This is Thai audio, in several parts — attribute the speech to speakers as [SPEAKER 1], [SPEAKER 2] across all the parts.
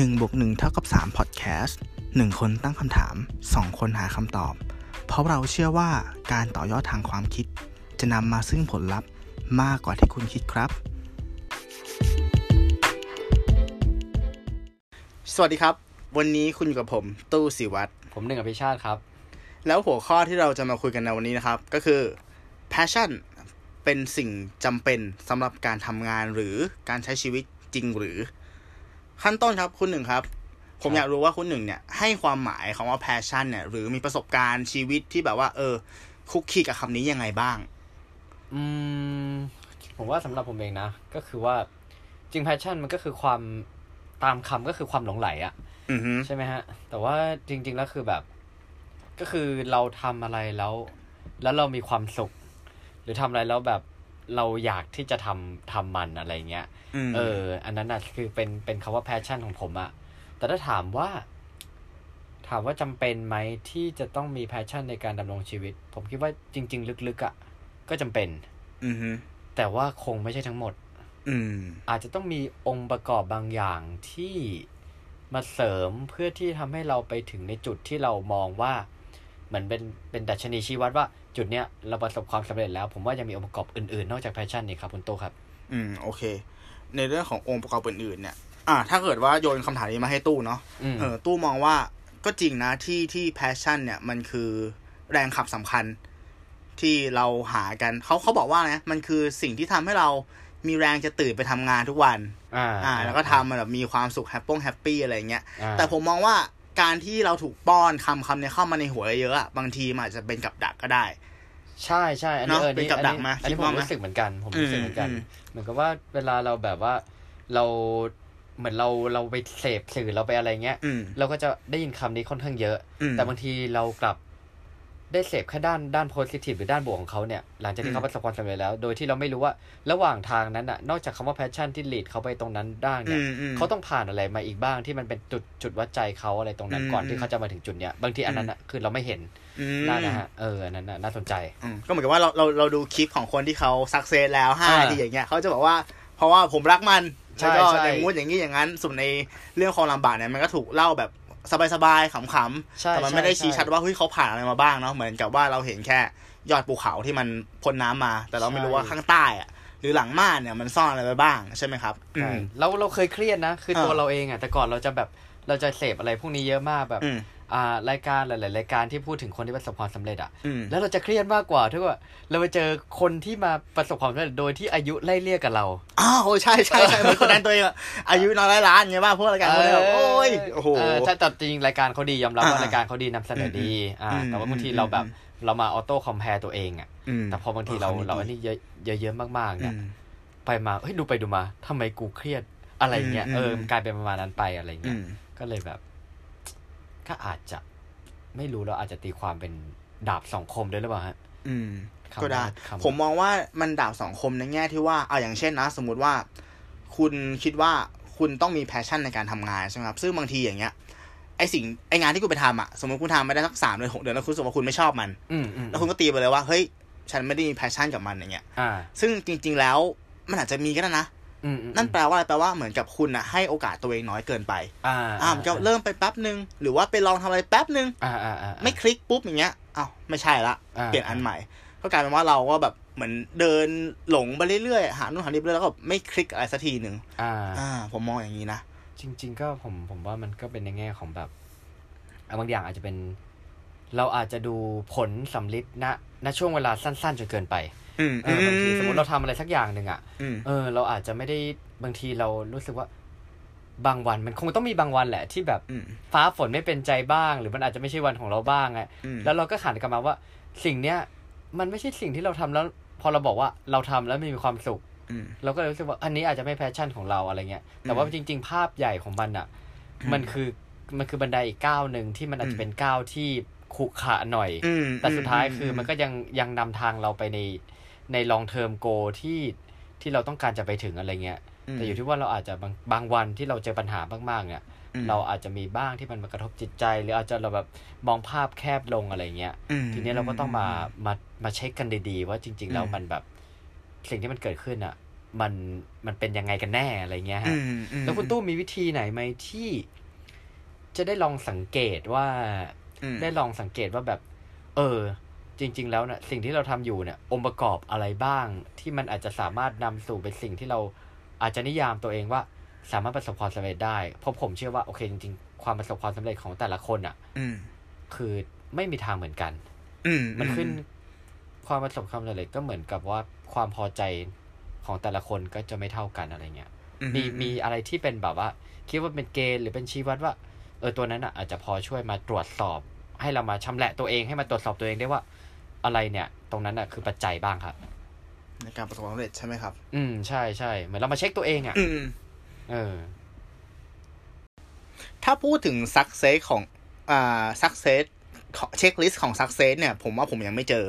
[SPEAKER 1] 1บวก1เท่ากับ3 Podcast 1 คนตั้งคำถาม 2 คนหาคำตอบ เพราะเราเชื่อว่าการต่อยอดทางความคิด จะนำมาซึ่งผลลัพธ์มากกว่าที่คุณคิดครับ สวัสดีครับ วันนี้คุณอยู่กับผม ตู้สิวัตร
[SPEAKER 2] ผมหนึ่งอภิชาติครับ
[SPEAKER 1] แล้วหัวข้อที่เราจะมาคุยกันในวันนี้นะครับ ก็คือ passion เป็นสิ่งจำเป็นสำหรับการทำงานหรือการใช้ชีวิตจริงหรือ ขั้นต้นครับคุณหนึ่งครับ ผม
[SPEAKER 2] ครับ
[SPEAKER 1] อยากรู้ว่าคุณหนึ่งเนี่ย ให้ความหมายของว่า passion เนี่ย หรือมีประสบการณ์ชีวิตที่แบบว่า เออ คุกคีกับคำนี้ยังไงบ้าง
[SPEAKER 2] อืม ผมว่าสำหรับผมเองนะ ก็คือว่าจริง passion มันก็คือความตามคำก็คือความหลงไหลอะ
[SPEAKER 1] อือฮึ
[SPEAKER 2] ใช่ไหมฮะ แต่ว่าจริง ๆ แล้วคือแบบ ก็คือเราทำอะไรแล้ว แล้วเรามีความสุข หรือทำอะไรแล้วแบบ เราอยากที่จะทำทำมันอะไรเงี้ย
[SPEAKER 1] อืม
[SPEAKER 2] เออ อันนั้นน่ะคือเป็นเป็นคำว่า passion ของผมอะแต่ถ้าถามว่า ถามว่าจำเป็นไหมที่จะต้องมี passion ในการดำรงชีวิต ผมคิดว่าจริง ๆ ลึกๆอะก็จำเป็น
[SPEAKER 1] อือฮึ
[SPEAKER 2] แต่ว่าคงไม่ใช่ทั้งหมด
[SPEAKER 1] อืม
[SPEAKER 2] อาจจะต้องมีองค์ประกอบบางอย่างที่มาเสริมเพื่อที่ทำให้เราไปถึงในจุดที่เรามองว่า เหมือนเป็นเป็นดัชนีชี้วัดว่าจุดเนี้ยเราประสบความสำเร็จแล้ว ผมว่ายังมีองค์ประกอบอื่นๆ นอกจาก passion นี่ครับคุณโตครับ
[SPEAKER 1] อืมโอเค ในเรื่องขององค์ประกอบอื่นๆเนี่ย อ่า ถ้าเกิดว่าโยนคำถามนี้มาให้ตู้เนาะ
[SPEAKER 2] อืม
[SPEAKER 1] เออตู้มองว่าก็จริงนะที่ที่ passion เนี่ยมันคือแรงขับสำคัญที่เราหากันเขาเขาบอกว่านะมันคือสิ่งที่ทำให้เรามีแรงจะตื่นไปทำงานทุกวัน
[SPEAKER 2] อ่า
[SPEAKER 1] อ่า แล้วก็ทำมันแบบมีความสุขแฮปปี้แฮปปี้อะไรเงี้ย
[SPEAKER 2] อ่า
[SPEAKER 1] แต่ผมมองว่า การที่เราถูกป้อนคำคำเนี้ยเข้ามาในหัวเยอะๆอะบางทีมันอาจจะเป็นกับดักก็ได้
[SPEAKER 2] ใช่ใช่อันนี้
[SPEAKER 1] เนอะ
[SPEAKER 2] เออ
[SPEAKER 1] เป็น
[SPEAKER 2] นี่
[SPEAKER 1] กับ
[SPEAKER 2] อัน
[SPEAKER 1] ดัก
[SPEAKER 2] นี้
[SPEAKER 1] มา
[SPEAKER 2] อันนี้
[SPEAKER 1] คิด
[SPEAKER 2] ผม
[SPEAKER 1] ว่าไหม
[SPEAKER 2] รู้สึกเหมือนกัน ผมรู้สึกเหมือนกัน
[SPEAKER 1] อืม
[SPEAKER 2] เหมือนกับว่าเวลาเราแบบว่าเราเหมือนเราเราไปเสพสื่อเราไปอะไรเงี้ย
[SPEAKER 1] อืม
[SPEAKER 2] เราก็จะได้ยินคำนี้ค่อนข้างเยอะ
[SPEAKER 1] อืม
[SPEAKER 2] แต่บางทีเรากลับ ได้เสพแค่ด้านด้าน positive หรือด้านบวกของเขาเนี่ยหลังจาก
[SPEAKER 1] อื
[SPEAKER 2] ที่เขาประสบความสำเร็จแล้ว โดยที่เราไม่รู้ว่าระหว่างทางนั้นอะนอกจากคำว่า passion ที่ lead เขาไปตรงนั้นได้
[SPEAKER 1] อืม
[SPEAKER 2] เนี่ย
[SPEAKER 1] อืม
[SPEAKER 2] เขาต้องผ่านอะไรมาอีกบ้างที่มันเป็นจุดจุดวัดใจเขาอะไรตรงนั้น
[SPEAKER 1] อืม
[SPEAKER 2] ก่อนที่เขาจะมาถึงจุดเนี้ยบางทีอันนั้นอะคือเราไม่เห็น
[SPEAKER 1] อืม
[SPEAKER 2] นั่นนะฮะเอออันนั้นน่ะน่าสนใจ
[SPEAKER 1] อืมก็เหมือนกับว่าเราเราเราดูคลิปของคนที่เขาสักเซสแล้วห้า
[SPEAKER 2] อ่า
[SPEAKER 1] นาทีอย่างเงี้ยเขาจะบอกว่าเพราะว่าผมรักมัน
[SPEAKER 2] ใช่
[SPEAKER 1] แล้วก็
[SPEAKER 2] ใช่
[SPEAKER 1] อย่างงู้นอย่างนี้อย่างนั้นส่วนในเรื่องความลำบากเนี่ยมันก็ถูกเล่าแบบ สบายๆขำๆ
[SPEAKER 2] ใช่
[SPEAKER 1] แต่มันไม่ได้
[SPEAKER 2] ใช่
[SPEAKER 1] ชี้ชัดว่าเฮ้ยเขาผ่านอะไรมาบ้างเนาะเหมือนกับว่าเราเห็นแค่ยอดภูเขาที่มันพ้นน้ำมา แต่เราไม่รู้ว่าข้างใต้อะหรือหลังม่านเนี่ยมันซ่อนอะไรไว้บ้างใช่ไหมครับ
[SPEAKER 2] ใช่
[SPEAKER 1] อืม
[SPEAKER 2] เราเราเคยเครียดนะ คือ
[SPEAKER 1] เออ
[SPEAKER 2] ตัวเราเองอะแต่ก่อนเราจะแบบเราจะเสพอะไรพวกนี้เยอะมากแบบ
[SPEAKER 1] อืม
[SPEAKER 2] อ่า รายการหลาย ๆ รายการที่พูดถึงคนที่ประสบความสำเร็จอะ
[SPEAKER 1] อืม
[SPEAKER 2] แล้วเราจะเครียดมากกว่าที่ว่าเราไปเจอคนที่มาประสบความสำเร็จโดยที่อายุไล่เลี่ยกับเรา
[SPEAKER 1] อ้าวโอ้ยใช่ใช่ใช่เหมือนคนนั้นตัวเองอะอายุน้อยร้อยล้านไงบ้างพวกรายการพวกนี้แบบโอ้ยโอ้โห
[SPEAKER 2] เออใช่แต่จริงๆรายการเขาดียอมรับว่า
[SPEAKER 1] อ่ารา
[SPEAKER 2] ยการเขาดีนำเสนอดีอ่า
[SPEAKER 1] อืม
[SPEAKER 2] แต่ว่าบางที
[SPEAKER 1] อืม
[SPEAKER 2] เราแบบ
[SPEAKER 1] อืม
[SPEAKER 2] เรามา auto compare ตัวเองอะ
[SPEAKER 1] อืม
[SPEAKER 2] แต่พอบางทีเรา
[SPEAKER 1] ออ
[SPEAKER 2] เรา
[SPEAKER 1] คำ
[SPEAKER 2] อันนี้เยอะเยอะๆมากๆ
[SPEAKER 1] อืม
[SPEAKER 2] เนี่ยไปมาเฮ้ยดูไปดูมาทำไมกูเครียดอะไรเงี้ย
[SPEAKER 1] อืม
[SPEAKER 2] เออ
[SPEAKER 1] อืม
[SPEAKER 2] มันกลายเป็นประมาณนั้นไปอะไร
[SPEAKER 1] อืม
[SPEAKER 2] เงี้ยก็เลยแบบ ก็อาจจะไม่รู้เราอาจจะตีความเป็นดาบสองคมด้วยหรือเปล่าฮะ
[SPEAKER 1] อืม
[SPEAKER 2] คำ
[SPEAKER 1] ก็ได้
[SPEAKER 2] คำ
[SPEAKER 1] ผมมองว่ามันดาบสองคมในแง่ที่ว่าเอาอย่างเช่นนะ สมมุติว่า คุณคิดว่าคุณต้องมี passion ในการทำงานใช่ไหมครับ ซึ่งบางทีอย่างเงี้ยไอสิ่งไองานที่คุณไปทำอะสมมติคุณทำไม่ได้สักสามเดือนหกเดือนแล้วคุณรู้สึกว่าคุณไม่ชอบมัน
[SPEAKER 2] อืมอืม
[SPEAKER 1] แล้วคุณก็ตีไปเลยว่าเฮ้ยฉันไม่ได้มี passion กับมันอย่างเงี้ย
[SPEAKER 2] อ่า
[SPEAKER 1] ซึ่งจริง ๆแล้วมันอาจจะมีก็ได้นะ
[SPEAKER 2] อืมอืม
[SPEAKER 1] นั่นแปลว่าอะไรแปลว่าเหมือนกับคุณอะให้โอกาสตัวเองน้อยเกินไป
[SPEAKER 2] อ่า
[SPEAKER 1] อ่ามันก็เริ่มไปแป๊บนึงหรือว่าไปลองทำอะไรแป๊บนึง
[SPEAKER 2] อ่าอ่าอ่า
[SPEAKER 1] ไม่คลิกปุ๊บอย่างเงี้ยอ้าวไม่ใช่ละ
[SPEAKER 2] อ่า
[SPEAKER 1] เปลี่ยนอันใหม่ ก็กลายเป็นว่าเราก็แบบเหมือนเดินหลงไปเรื่อยๆหานู่นหานี่ไปเรื่อยแล้วก็ไม่คลิกอะไรสักทีหนึ่ง
[SPEAKER 2] อ่า
[SPEAKER 1] อ่า ผมมองอย่างนี้นะ
[SPEAKER 2] จริง ๆ ก็ผมผมว่ามันก็เป็นในแง่ของแบบอะบางอย่างอาจจะเป็น เราอาจจะดูผลสำลิดณณช่วงเวลาสั้นๆจนเกินไป
[SPEAKER 1] อืม
[SPEAKER 2] เออบางทีสมมติเราทำอะไรสักอย่างหนึ่งอะ
[SPEAKER 1] อืม
[SPEAKER 2] เออ เราอาจจะไม่ได้บางทีเรารู้สึกว่า บางวันมันคงต้องมีบางวันแหละ ที่แบบ
[SPEAKER 1] อืม
[SPEAKER 2] ฟ้าฝนไม่เป็นใจบ้าง หรือมันอาจจะไม่ใช่วันของเราบ้างอะ
[SPEAKER 1] อืม
[SPEAKER 2] แล้วเราก็หันกลับมาว่า สิ่งเนี้ย มันไม่ใช่สิ่งที่เราทำแล้ว พอเราบอกว่าเราทำแล้วมีความสุข
[SPEAKER 1] อืม
[SPEAKER 2] เราก็เลยรู้สึกว่าอันนี้อาจจะไม่แพชชั่นของเราอะไรเงี้ย แต่ว่าจริง ๆ ภาพใหญ่ของมันอะ
[SPEAKER 1] อืม
[SPEAKER 2] มันคือมันคือบันไดอีกก้าวหนึ่งที่มันอาจ
[SPEAKER 1] อื
[SPEAKER 2] จะ
[SPEAKER 1] ม
[SPEAKER 2] เป็นก้าวที่ ขรุขระหน่อย
[SPEAKER 1] อืม
[SPEAKER 2] แต่สุดท้ายคือมันก็ยังยังนำทางเราไปในในลองเทอมโกที่ที่เราต้องการจะไปถึงอะไรเงี้ย
[SPEAKER 1] ม
[SPEAKER 2] แต่อยู่ที่ว่าเราอาจจะบางบางวันที่เราเจอปัญหามากๆ เนี่ย
[SPEAKER 1] อืม
[SPEAKER 2] เราอาจจะมีบ้างที่มันมากระทบจิตใจ หรืออาจจะเราแบบมองภาพแคบลงอะไรเงี้ย
[SPEAKER 1] อืม
[SPEAKER 2] ทีนี้เราก็ต้องมามามาเช็คกันดีๆ ว่าจริง ๆ แล้ว
[SPEAKER 1] อืม
[SPEAKER 2] มันแบบสิ่งที่มันเกิดขึ้นอะ มันมันเป็นยังไงกันแน่อะไรเงี้ย
[SPEAKER 1] อื
[SPEAKER 2] ฮะ
[SPEAKER 1] มอืม
[SPEAKER 2] แล้วคุณตู้มีวิธีไหนไหมที่จะได้ลองสังเกตว่า
[SPEAKER 1] อืม
[SPEAKER 2] ได้ลองสังเกตว่าแบบ เออ จริง ๆ แล้วเนี่ยสิ่งที่เราทำอยู่เนี่ย องค์ประกอบอะไรบ้าง ที่มันอาจจะสามารถนำสู่เป็นสิ่งที่เราอาจจะนิยามตัวเองว่าสามารถประสบความสำเร็จได้ เพราะผมเชื่อว่าโอเคจริงๆ ความประสบความสำเร็จของแต่ละคนอะ
[SPEAKER 1] อืม
[SPEAKER 2] คือไม่มีทางเหมือนกัน
[SPEAKER 1] อืม
[SPEAKER 2] มันขึ้นความประสบความสำเร็จก็เหมือนกับว่าความพอใจของแต่ละคนก็จะไม่เท่ากันอะไรเงี้ย
[SPEAKER 1] อื
[SPEAKER 2] มีมีอะไรที่เป็นแบบว่า คิดว่าเป็นเกณฑ์หรือเป็นชี้วัดว่า เออตัวนั้นอะอาจจะพอช่วยมาตรวจสอบ ให้เรามาชำแหละตัวเองให้มาตรวจสอบตัวเองได้ว่าอะไรเนี่ย ตรงนั้นอะคือปัจจัยบ้างครับ
[SPEAKER 1] ในการประสบความสำเร็จใช่ไหมครับ
[SPEAKER 2] อืม ใช่ใช่เหมือนเรามาเช็คตัวเองอะ
[SPEAKER 1] อืม
[SPEAKER 2] เออ
[SPEAKER 1] ถ้าพูดถึง success ของอ่า success checklist ของ success เนี่ย ผมว่าผมยังไม่เจอ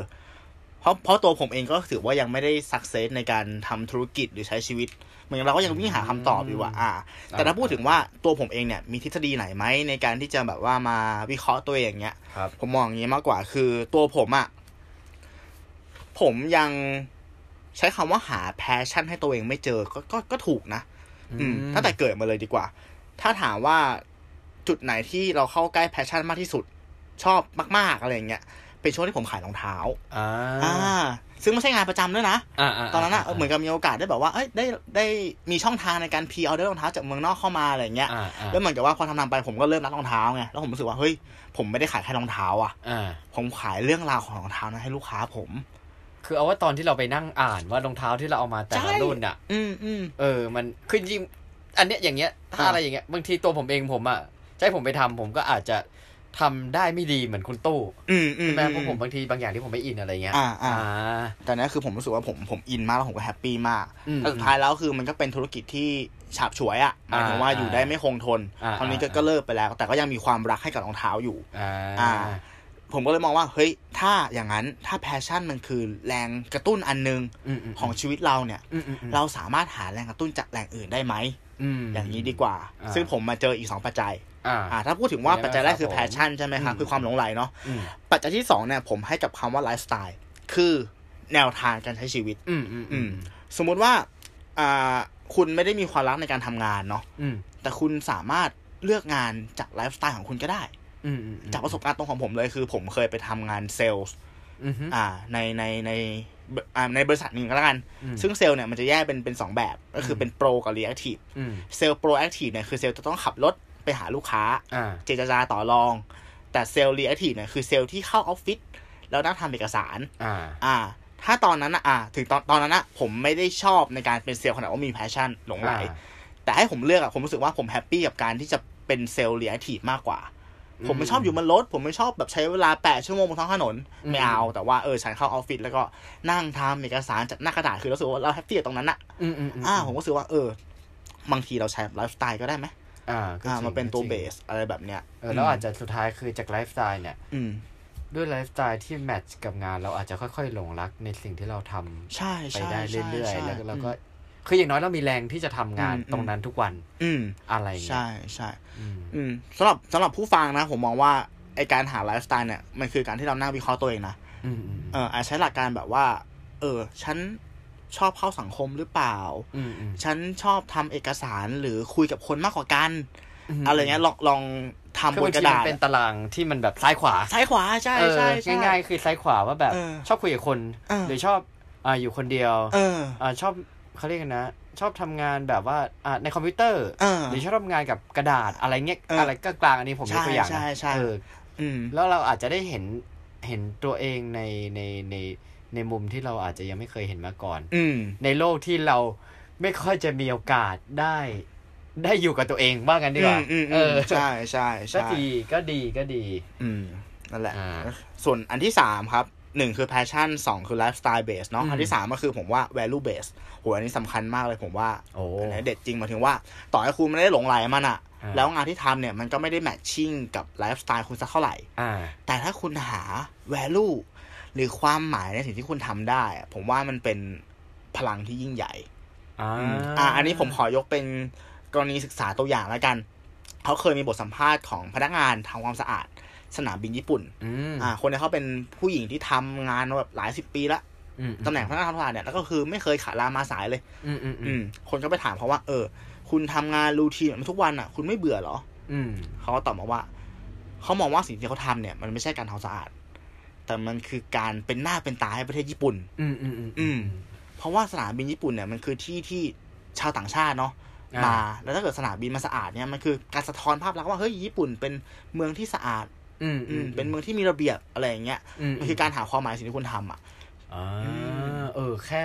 [SPEAKER 1] เพราะเพราะตัวผมเองก็ถือว่ายังไม่ได้ success ในการทำธุรกิจหรือใช้ชีวิต เหมือนเราก็ยังวิ่งหาคำตอบอยู่ว่าอ่า แต่ถ้าพูดถึงว่าตัวผมเองเนี่ยมีทฤษฎีไหนไหมในการที่จะแบบว่ามาวิเคราะห์ตัวเองเนี้ย
[SPEAKER 2] ครับ
[SPEAKER 1] ผมมองอย่างนี้มากกว่าคือตัวผมอะผมยังใช้คำว่าหา passion ให้ตัวเองไม่เจอก็ก็ก็ถูกนะ อืมตั้งแต่เกิดมาเลยดีกว่า ถ้าถามว่าจุดไหนที่เราเข้าใกล้แพชชั่นมากที่สุดชอบมาก ๆ อะไรอย่างเงี้ย เป็นช่วงที่ผมขายรองเท้า
[SPEAKER 2] อ่า
[SPEAKER 1] อ่าซึ่งไม่ใช่งานประจำด้วยนะ
[SPEAKER 2] อ่าา
[SPEAKER 1] ตอนนั้นอะเหมือนกับมีโอกาสได้แบบว่าเอ้ยได้ได้มีช่องทางในการพีเอาได้รองเท้าจากเมืองนอกเข้ามาอะไรอย่างเงี้ย
[SPEAKER 2] อ่าอ่า
[SPEAKER 1] แล้วเหมือนกับว่าพอทำทำไปผมก็เริ่มรักรองเท้าไงแล้วผมรู้สึกว่าเฮ้ยผมไม่ได้ขายแค่รองเท้าอะ
[SPEAKER 2] อ่า
[SPEAKER 1] ผมขายเรื่องราวของรองเท้านะให้ลูกค้าผม
[SPEAKER 2] คือเอาว่าตอนที่เราไปนั่งอ่านว่ารองเท้าที่เราเอามาแต่
[SPEAKER 1] ใช่
[SPEAKER 2] ละรุ่นอะ
[SPEAKER 1] อืมอืม
[SPEAKER 2] เออ มันคือจริงๆอันเนี้ยอย่างเงี้ยถ้า
[SPEAKER 1] อ่า
[SPEAKER 2] อะไรอย่างเงี้ยบางทีตัวผมเองผมอะใช่ผมไปทำผมก็อาจจะ ทำได้ไม่ดีเหมือนคุณตู้
[SPEAKER 1] อืมอืม
[SPEAKER 2] ใช่ไหมเพราะผมบางทีบางอย่างที่ผมไม่อินอะไรเงี้ย
[SPEAKER 1] อ่าอ่า
[SPEAKER 2] อ่า
[SPEAKER 1] แต่เนี้ยคือผมรู้สึกว่าผมผมอินมากแล้วผมก็ happy มาก
[SPEAKER 2] อืม
[SPEAKER 1] แต่สุดท้ายแล้วคือมันก็เป็นธุรกิจที่ฉาบฉวยอะหมายถึงว่า
[SPEAKER 2] อ่า
[SPEAKER 1] อยู่ได้ไม่คงทน
[SPEAKER 2] อ่า
[SPEAKER 1] ตอนนี้ก็
[SPEAKER 2] อ่า
[SPEAKER 1] ก็เลิกไปแล้ว แต่ก็ยังมีความรักให้กับรองเท้าอยู่
[SPEAKER 2] อ่า
[SPEAKER 1] อ่าผมก็เลยมองว่าเฮ้ยถ้าอย่างนั้นถ้า passion มันคือแรงกระตุ้นอันหนึ่ง
[SPEAKER 2] อืมอืม
[SPEAKER 1] ของชีวิตเราเนี่ย
[SPEAKER 2] อืมอืมอืม
[SPEAKER 1] เราสามารถหาแรงกระตุ้นจากแหล่งอื่นได้ไหม
[SPEAKER 2] ม
[SPEAKER 1] อย่างนี้ดีกว่า
[SPEAKER 2] อ่า
[SPEAKER 1] ซึ่งผมมาเจออีกสองปัจจัย
[SPEAKER 2] อ่า
[SPEAKER 1] อ่าถ้าพูดถึงว่า
[SPEAKER 2] ได้
[SPEAKER 1] ปัจจัยแรกคือ
[SPEAKER 2] ครับ
[SPEAKER 1] แพชชั่นใช่ไหมครับ
[SPEAKER 2] อืม
[SPEAKER 1] คือความหลงใหลเนาะ
[SPEAKER 2] อืม
[SPEAKER 1] ปัจจัยที่สองเนี่ยผมให้กับคำว่าไลฟ์สไตล์คือแนวทางการใช้ชีวิต
[SPEAKER 2] อืมอืม
[SPEAKER 1] อืมสมมุติว่าอ่าคุณไม่ได้มีความรักในการทำงานเนาะ
[SPEAKER 2] อืม
[SPEAKER 1] แต่คุณสามารถเลือกงานจากไลฟ์สไตล์ของคุณก็ได้
[SPEAKER 2] อืมอืมอืม
[SPEAKER 1] จากประสบการณ์ตรงของผมเลยคือ ผมเคยไปทำงานเซลล์
[SPEAKER 2] อืม
[SPEAKER 1] อ่าในในในอ่า ในบริษัทหนึ่งก็แล้วกัน
[SPEAKER 2] อืม
[SPEAKER 1] ซึ่งเซลล์เนี่ยมันจะแยกเป็นเป็นสองแบบ ก็คือเป็น pro กับ reactive อื
[SPEAKER 2] ม
[SPEAKER 1] sales proactive เนี่ยคือเซลล์จะต้องขับรถไปหาลูกค้า
[SPEAKER 2] อ่า
[SPEAKER 1] เจรจาต่อรอง แต่ sales reactive เนี่ยคือเซลล์ที่เข้าออฟฟิศแล้วนั่งทำเอกสาร
[SPEAKER 2] อ่า
[SPEAKER 1] อ่าถ้าตอนนั้นนะอ่าถึงตอนตอนนั้นนะผมไม่ได้ชอบในการเป็นเซลล์ขนาดว่ามี passion หลงใหลแต่ให้ผมเลือกอะผมรู้สึกว่าผม happy กับการที่จะเป็น sales reactive มากกว่า
[SPEAKER 2] อืม
[SPEAKER 1] ผมไม่ชอบอยู่บนรถ ผมไม่ชอบแบบใช้เวลาแปดชั่วโมงบนท้องถนน
[SPEAKER 2] อืม
[SPEAKER 1] ไม่เอา แต่ว่าเออฉันเข้าออฟฟิศแล้วก็นั่งทำเอกสารจัดหน้ากระดาษคือรู้สึกว่าเรา happy กับตรงนั้นอะ
[SPEAKER 2] อืมอืมอืม
[SPEAKER 1] อ่า ผมก็รู้สึกว่าเออ บางทีเราใช้ไลฟ์สไตล์ก็ได้ไหม
[SPEAKER 2] อ่าก็
[SPEAKER 1] อ่า
[SPEAKER 2] จริง
[SPEAKER 1] มาเป็นตัว
[SPEAKER 2] ก็จริง
[SPEAKER 1] baseอะไรแบบเนี้ย
[SPEAKER 2] เออแล้วอาจจะสุดท้ายคือจากไลฟ์สไตล์เนี่ย
[SPEAKER 1] อืม
[SPEAKER 2] ด้วยไลฟ์สไตล์ที่ match กับงานเราอาจจะค่อยๆ หลงรักในสิ่งที่เราทำ
[SPEAKER 1] ใช่
[SPEAKER 2] ไป
[SPEAKER 1] ใช่
[SPEAKER 2] ได้
[SPEAKER 1] ใช่
[SPEAKER 2] เรื่อย
[SPEAKER 1] ใช่
[SPEAKER 2] ๆแล้วเราก็ คืออย่างน้อยเรามีแรงที่จะทำงาน
[SPEAKER 1] อืม
[SPEAKER 2] ตรงนั้นทุกวัน
[SPEAKER 1] อืม
[SPEAKER 2] อะไรอย่างเงี้ย
[SPEAKER 1] ใช่ใช่
[SPEAKER 2] อืม
[SPEAKER 1] อืมสำหรับสำหรับผู้ฟังนะ ผมมองว่าไอการหาไลฟ์สไตล์เนี่ยมันคือการที่เรานั่งวิเคราะห์ตัวเองนะ
[SPEAKER 2] อืมอืม
[SPEAKER 1] เอออาจใช้หลักการแบบว่า เออ ฉันชอบเข้าสังคมหรือเปล่า
[SPEAKER 2] อืมอืม
[SPEAKER 1] ฉันชอบทำเอกสารหรือคุยกับคนมากกว่ากัน
[SPEAKER 2] ม
[SPEAKER 1] อะไรเงี้ยลองลองทำ
[SPEAKER 2] คือบ
[SPEAKER 1] น
[SPEAKER 2] บาง
[SPEAKER 1] ก
[SPEAKER 2] ที
[SPEAKER 1] ระ
[SPEAKER 2] มั
[SPEAKER 1] ดาษ
[SPEAKER 2] นเป็นตารางที่มันแบบซ้ายขวา
[SPEAKER 1] ซ้ายขวาใช่
[SPEAKER 2] เออ
[SPEAKER 1] ใช่ใช่
[SPEAKER 2] ง่ายๆคือซ้ายขวาว่าแบบ
[SPEAKER 1] เออ
[SPEAKER 2] ชอบคุยกับคน
[SPEAKER 1] เออ
[SPEAKER 2] หรือชอบอ่าอยู่คนเดียว
[SPEAKER 1] เออ
[SPEAKER 2] อ่าชอบ เขาเรียกกันนะ ชอบทำงานแบบว่าอ่าในคอมพิวเตอร์
[SPEAKER 1] เออ
[SPEAKER 2] หรือชอบทำงานกับกระดาษอะไรเงี้ย
[SPEAKER 1] เอออ
[SPEAKER 2] อะไรก็กลางอันนี้ผมยกตัวอย่าง
[SPEAKER 1] ใช่
[SPEAKER 2] นะ
[SPEAKER 1] ใช่ใช่
[SPEAKER 2] เออ
[SPEAKER 1] อืม
[SPEAKER 2] แล้วเราอาจจะได้เห็นเห็นตัวเองในในในในมุมที่เราอาจจะยังไม่เคยเห็นมาก่อน
[SPEAKER 1] อืม
[SPEAKER 2] ในโลกที่เราไม่ค่อยจะมีโอกาสได้ได้อยู่กับตัวเองบ้างกันดีกว่า
[SPEAKER 1] อืม
[SPEAKER 2] เอ
[SPEAKER 1] อืม
[SPEAKER 2] อ
[SPEAKER 1] ใช่ใช่
[SPEAKER 2] ก็
[SPEAKER 1] ใช่
[SPEAKER 2] ดีก็ดีก็ดี
[SPEAKER 1] อืมนั่นแหละ
[SPEAKER 2] อ่า
[SPEAKER 1] ส่วนอันที่สามครับ หนึ่งคือ passion สองคือ lifestyle base เนาะ
[SPEAKER 2] อืม
[SPEAKER 1] อันที่สามก็คือผมว่า value base โหอันนี้สำคัญมากเลยผมว่า
[SPEAKER 2] โอ้
[SPEAKER 1] อันนี้เด็ดจริงหมายถึงว่า ต่อให้คุณไม่ได้หลงไหลมันอะ
[SPEAKER 2] อ่า
[SPEAKER 1] แล้วงานที่ทำเนี่ยมันก็ไม่ได้แมทชิ่งกับไลฟ์สไตล์คุณสักเท่าไหร่
[SPEAKER 2] อ่า
[SPEAKER 1] แต่ถ้าคุณหา value หรือความหมายในสิ่งที่คุณทำได้อะผมว่ามันเป็นพลังที่ยิ่งใหญ่
[SPEAKER 2] อ่า
[SPEAKER 1] อ่าอันนี้ผมขอยกเป็นกรณีศึกษาตัวอย่างแล้วกัน เขาเคยมีบทสัมภาษณ์ของพนักงานทำความสะอาด สนามบินญี่ปุ่น
[SPEAKER 2] อืม
[SPEAKER 1] อ่า คนนี้เขาเป็นผู้หญิงที่ทำงานมาแบบหลายสิบปีละ
[SPEAKER 2] อืม
[SPEAKER 1] ตำแหน่งพนักงานทำตลาดเนี่ยแล้วก็คือไม่เคยขาดลามาสายเลย
[SPEAKER 2] อืมอืม
[SPEAKER 1] อืมคนก็ไปถามเขาว่า เออ คุณทำงานรูทีนแบบนี้ทุกวันอะ คุณไม่เบื่อเหรอ
[SPEAKER 2] อืม
[SPEAKER 1] เขาก็ตอบมาว่าเขามองว่าสิ่งที่เขาทำเนี่ย มันไม่ใช่การทำสะอาด แต่มันคือการเป็นหน้าเป็นตาให้ประเทศญี่ปุ่น
[SPEAKER 2] อืมอืมอืม
[SPEAKER 1] อืมเพราะว่าสนามบินญี่ปุ่นเนี่ยมันคือที่ที่ชาวต่างชาติเนาะ
[SPEAKER 2] อ่าม
[SPEAKER 1] มาแล้วถ้าเกิดสนามบินมาสะอาดเนี่ยมันคือการสะท้อนภาพลักษณ์ว่าเฮ้ยญี่ปุ่นเป็นเมืองที่สะอาด
[SPEAKER 2] อืม
[SPEAKER 1] อืม เป็นเมืองที่มีระเบียบอะไรอย่างเงี้ย
[SPEAKER 2] ม
[SPEAKER 1] มันคือการหาความหมายสิ่งที่คุณทำอะ
[SPEAKER 2] อ่าเออ แค่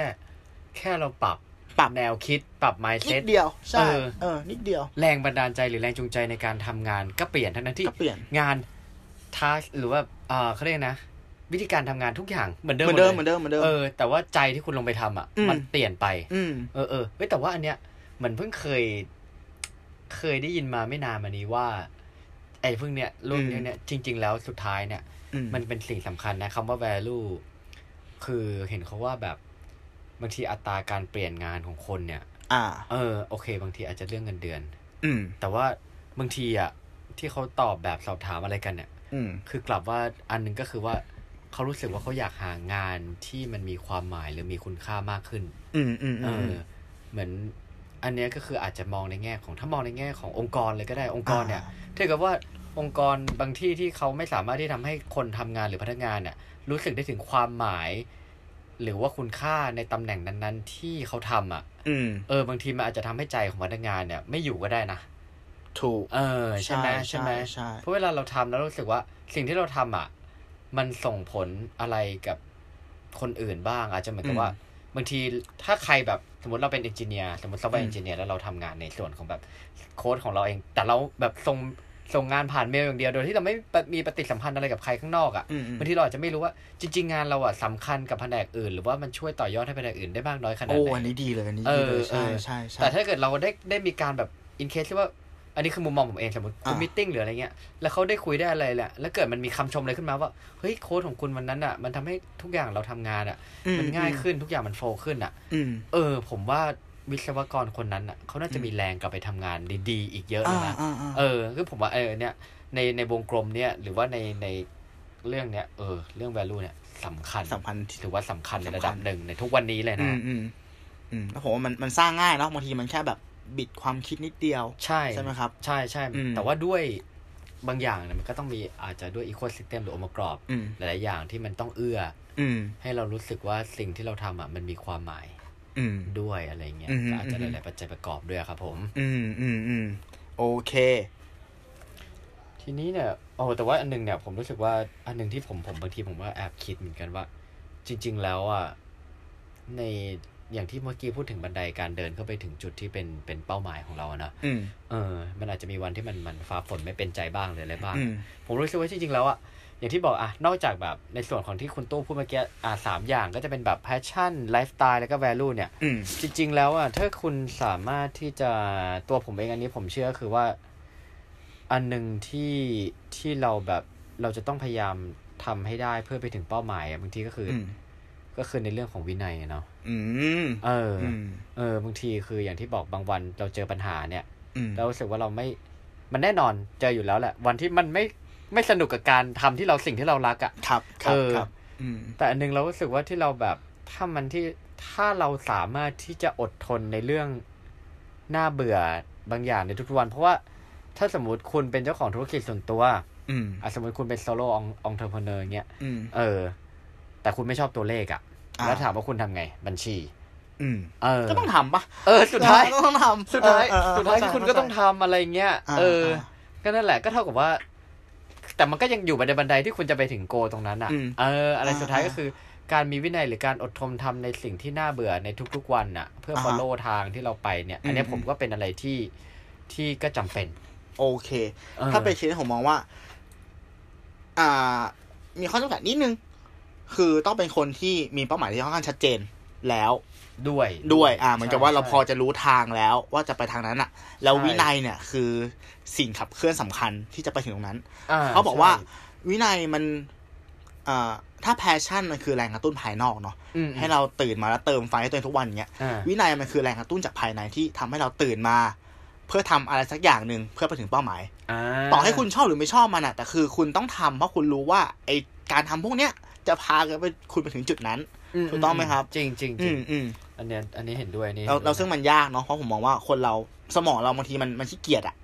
[SPEAKER 2] แค่เราปรับ
[SPEAKER 1] ปรับ
[SPEAKER 2] แนวคิดปรับ
[SPEAKER 1] นิ
[SPEAKER 2] mindset
[SPEAKER 1] ดเดียวใช่
[SPEAKER 2] เออ
[SPEAKER 1] เออนิดเดียว
[SPEAKER 2] แรงบันดาลใจหรือแรงจูงใจในการทำงานก็เปลี่ยนทั้งนั้นที่
[SPEAKER 1] ก็เปลี่ยน
[SPEAKER 2] งานทัสหรือว่าอ่าเขาเรียกนะ วิธีการทำงานทุกอย่างเหมือนเดิม
[SPEAKER 1] เหมือนเดิม
[SPEAKER 2] ลย
[SPEAKER 1] เหมือนเดิมเหมือนเดิม
[SPEAKER 2] เออแต่ว่าใจที่คุณลงไปทำอะ
[SPEAKER 1] อืม
[SPEAKER 2] มันเปลี่ยนไป
[SPEAKER 1] อืม
[SPEAKER 2] เออเออเฮ้ยแต่ว่าอันเนี้ยเหมือนเพิ่งเคย เคยได้ยินมาไม่นานมานี้ว่าไอ้เพิ่งเนี้ยรุ่น
[SPEAKER 1] อืม
[SPEAKER 2] เนี้ยจริง ๆ แล้วสุดท้ายเนี่ย
[SPEAKER 1] อืม
[SPEAKER 2] มันเป็นสิ่งสำคัญนะคำว่า value คือเห็นเขาว่าแบบบางทีอัตราการเปลี่ยนงานของคนเนี่ย
[SPEAKER 1] อ่า
[SPEAKER 2] เออ โอเค บางทีอาจจะเรื่องเงินเดือน
[SPEAKER 1] อืม
[SPEAKER 2] แต่ว่าบางทีอะที่เขาตอบแบบสอบถามอะไรกันเนี่ย
[SPEAKER 1] อืม
[SPEAKER 2] คือกลับว่าอันหนึงก็คือว่าเขารู้สึกว่าเขาอยากหางานที่มันมีความหมายหรือมีคุณค่ามากขึ้น
[SPEAKER 1] อืมอืม
[SPEAKER 2] เอ
[SPEAKER 1] อืม
[SPEAKER 2] อเหมือน อันเนี้ยก็คืออาจจะมองในแง่ของถ้ามองในแง่ขององค์กรเลยก็ได้องค์กรเนี่ยถ้าเกิดว่า องค์กรบางที่ที่เขาไม่สามารถที่ทำให้คนทำงานหรือพนักงานเนี่ยรู้สึกได้ถึงความหมาย หรือว่าคุณค่าในตำแหน่งนั้น ๆ ที่เขาทำอะ
[SPEAKER 1] อืม
[SPEAKER 2] เออบางทีมันอาจจะทำให้ใจของพนักงานเนี่ย ไม่อยู่ก็ได้นะ
[SPEAKER 1] ถูก
[SPEAKER 2] เออใช่ไหมใช่ไหม
[SPEAKER 1] ใช่
[SPEAKER 2] เพราะเวลาเราทำแล้วรู้สึกว่าสิ่งที่เราทำอะ มันส่งผลอะไรกับคนอื่นบ้าง อาจจะเหมือนกับว่าบางทีถ้าใครแบบสมมติเราเป็น engineer สมมติเราเป็น engineer แล้วเราทำงานในส่วนของแบบโค้ดของเราเอง แต่เราแบบส่ง ส่งงานผ่านเมลอย่างเดียว โดยที่เราไม่มีปฏิสัมพันธ์อะไรกับใครข้างนอกอะ
[SPEAKER 1] อืมอืม
[SPEAKER 2] บางทีเราอาจจะไม่รู้ว่าจริง ๆ งานเราอะสำคัญกับแผนกอื่น หรือว่ามันช่วยต่อยอดให้แผนกอื่นได้มากน้อยขนาด
[SPEAKER 1] โอ้
[SPEAKER 2] ไหน
[SPEAKER 1] อันนี้ดีเลยอันนี้
[SPEAKER 2] เอ
[SPEAKER 1] ดี
[SPEAKER 2] อ
[SPEAKER 1] เลยใช่
[SPEAKER 2] เออ
[SPEAKER 1] ใช่ใช่
[SPEAKER 2] แต่ถ้าเกิดเราได้ได้มีการแบบin case ที่ว่าอันนี้คือมุมมองผมเองสมมติคุณ
[SPEAKER 1] อ่า
[SPEAKER 2] meeting หรืออะไรเงี้ยแล้วเขาได้คุยได้อะไรแหละแล้วเกิดมันมีคำชมอะไรขึ้นมาว่าเฮ้ยโค้ดของคุณวันนั้นอะมันทำให้ทุกอย่างเราทำงานอะ
[SPEAKER 1] อื
[SPEAKER 2] มันง่ายขึ้นทุกอย่างมัน flow ขึ้นอะ
[SPEAKER 1] อืม
[SPEAKER 2] เออ ผมว่า วิศวกรคนนั้นอะเขาน่าจะมีแรงกลับไปทำงานดีๆอีกเยอะเล
[SPEAKER 1] อ่าย
[SPEAKER 2] นะ
[SPEAKER 1] อ่าอ่า
[SPEAKER 2] เออคือผมว่าเออเนี่ยในในวงกลมเนี่ยหรือว่าในในเรื่องเนี้ยเออ เรื่อง value เนี่ยสำคัญ
[SPEAKER 1] สำคัญที่
[SPEAKER 2] ถือว่าสำคัญในระดับ
[SPEAKER 1] สำคัญ
[SPEAKER 2] หนึ่งในทุกวันนี้เลย
[SPEAKER 1] อื
[SPEAKER 2] นะ
[SPEAKER 1] มอืมอืมแล้วผมว่ามันมันสร้างง่ายเนาะบางทีมันแค่แบบบิดความคิดนิดเดียว
[SPEAKER 2] ใช่
[SPEAKER 1] ใช่ไหมครับ
[SPEAKER 2] ใช่ใช่
[SPEAKER 1] อืม
[SPEAKER 2] แต่ว่าด้วยบางอย่างเนี่ยมันก็ต้องมีอาจจะด้วยอีโค y ิสเต็มหรือองค์ประกอบ
[SPEAKER 1] อืม
[SPEAKER 2] หลายๆอย่างที่มันต้องเอื้อ
[SPEAKER 1] อืม
[SPEAKER 2] ให้เรารู้สึกว่าสิ่งที่เราทำอะมันมีความหมาย
[SPEAKER 1] อืม
[SPEAKER 2] ด้วยอะไรเงี้ย
[SPEAKER 1] อืม
[SPEAKER 2] ก็อาจจะ
[SPEAKER 1] อื
[SPEAKER 2] ห
[SPEAKER 1] ม
[SPEAKER 2] ลายๆปัจจัยประกอบด้วยครับ ผม
[SPEAKER 1] อืมอืมอืมโอเค
[SPEAKER 2] ทีนี้เนี่ยโอ้แต่ว่าอันหนึงเนี่ย ผมรู้สึกว่าอันหนึงที่ผมผมบางทีผมว่าแอบคิดเหมือนกันว่า จริง ๆ แล้วอะในอย่างที่เมื่อกี้พูดถึงบันไดการเดินเข้าไปถึงจุดที่เป็นเป็นเป้าหมายของเราอะนะ
[SPEAKER 1] อืม
[SPEAKER 2] เออ มันอาจจะมีวันที่มันมันฟ้าฝนไม่เป็นใจบ้างหรืออะไรบ้าง
[SPEAKER 1] อืม
[SPEAKER 2] ผมรู้สึกว่าจริงๆแล้วอะ อย่างที่บอกอะนอกจากแบบในส่วนของที่คุณตู้พูดเมื่อกี้อะสามอย่างก็จะเป็นแบบ passion lifestyle แล้วก็ value เนี่ย
[SPEAKER 1] อืม
[SPEAKER 2] จริง ๆ แล้วอะถ้าคุณสามารถที่จะตัวผมเองอันนี้ผมเชื่อคือว่า อันหนึ่งที่ที่เราแบบเราจะต้องพยายามทำให้ได้เพื่อไปถึงเป้าหมายอะบางทีก็คือ
[SPEAKER 1] อื
[SPEAKER 2] อ
[SPEAKER 1] ม
[SPEAKER 2] ก็คือในเรื่องของวินัยอะเนาะ
[SPEAKER 1] อืม
[SPEAKER 2] เอออ
[SPEAKER 1] อืม
[SPEAKER 2] เออบางทีคืออย่างที่บอกบางวันเราเจอปัญหาเนี่ย
[SPEAKER 1] อืม
[SPEAKER 2] เรารู้สึกว่าเราไม่มันแน่นอนเจออยู่แล้วแหละ วันที่มันไม่ ไม่สนุกกับการทำที่เราสิ่งที่เรารักอะ่ะ
[SPEAKER 1] ครับครับ
[SPEAKER 2] เออ
[SPEAKER 1] ครับอืม
[SPEAKER 2] แต่อันหนึงเรารู้สึกว่าที่เราแบบถ้ามันที่ถ้าเราสามารถที่จะอดทนในเรื่องน่าเบื่อบางอย่างในทุกๆวัน เพราะว่าถ้าสมมติคุณเป็นเจ้าของธุรกิจส่วนตัว
[SPEAKER 1] อืม
[SPEAKER 2] อะสมมติคุณเป็น solo entrepreneur เงี้ย
[SPEAKER 1] อืม
[SPEAKER 2] เออ แต่คุณไม่ชอบตัวเลขอะ่ะ
[SPEAKER 1] อ่า
[SPEAKER 2] แล้วถามว่าคุณทำไง บัญชี
[SPEAKER 1] อืม
[SPEAKER 2] เออ
[SPEAKER 1] ก็ต้องทำปะ
[SPEAKER 2] เออ สุดท้าย
[SPEAKER 1] ก็ต้องทำ
[SPEAKER 2] สุดท้าย
[SPEAKER 1] เออเออ
[SPEAKER 2] สุดท้าย
[SPEAKER 1] เข้าใจ
[SPEAKER 2] คุณก็ต้องทำอะไรเงี้ยาเออาก็นั่นแหละก็เท่ากับว่า แต่มันก็ยังอยู่ในบันไดที่คุณจะไปถึง goal ตรงนั้นอะ
[SPEAKER 1] อืม
[SPEAKER 2] เออ อะไร
[SPEAKER 1] อ่า
[SPEAKER 2] สุดท้าย
[SPEAKER 1] อ่า
[SPEAKER 2] ก็คือ การมีวินัยหรือการอดทนทำในสิ่งที่น่าเบื่อในทุกๆวันอะ เพื่อ
[SPEAKER 1] อ่าฮะ
[SPEAKER 2] follow ทางที่เราไปเนี่ย อันเนี้ย
[SPEAKER 1] อืม
[SPEAKER 2] ผมก็เป็นอะไรที่ที่ก็จำเป็น
[SPEAKER 1] โอเค
[SPEAKER 2] ออ
[SPEAKER 1] ถ้าเป็นเคสผมมองว่า อ่า มีข้อจำกัดนิดนึง คือต้องเป็นคนที่มีเป้าหมายที่ค่อนข้างชัดเจนแล้ว
[SPEAKER 2] ด้วย
[SPEAKER 1] ด้วยอ่าเหมือนกับว่าเราพอ
[SPEAKER 2] ใช่
[SPEAKER 1] จะรู้ทางแล้วว่าจะไปทางนั้นอะแล้ว
[SPEAKER 2] ใช่
[SPEAKER 1] วินัยเนี่ยคือสิ่งขับเคลื่อนสำคัญที่จะไปถึงตรงนั้น
[SPEAKER 2] อ่า
[SPEAKER 1] เขาบอกว่า
[SPEAKER 2] ใช่
[SPEAKER 1] วินัยมันอ่าถ้า passion มันคือแรงกระตุ้นภายนอกเนาะ
[SPEAKER 2] อืม
[SPEAKER 1] ให้เราตื่นมาแล้วเติมไฟให้ตัวเองทุกวันอย่างเงี้ย
[SPEAKER 2] อ่า
[SPEAKER 1] วินัยมันคือแรงกระตุ้นจากภายในที่ทำให้เราตื่นมา เพื่อทำอะไรสักอย่างหนึ่งเพื่อไปถึงเป้าหมายาต่อให้คุณชอบหรือไม่ชอบมันอะแต่คือคุณต้องทำเพราะคุณรู้ว่าไอการทำพวกเนี้ยจะพากันไปคุณไปถึงจุดนั้นถูกต้องไหมครับ
[SPEAKER 2] จริงจริงจ
[SPEAKER 1] อื
[SPEAKER 2] ริง
[SPEAKER 1] ม อืม
[SPEAKER 2] อันเนี้ยอันนี้เห็นด้วยอันนี่
[SPEAKER 1] เราเราซึ่งมันยากเนาะเพราะผมมองว่าคนเราสมองเราบางทีมันมันขี้เกียจอะ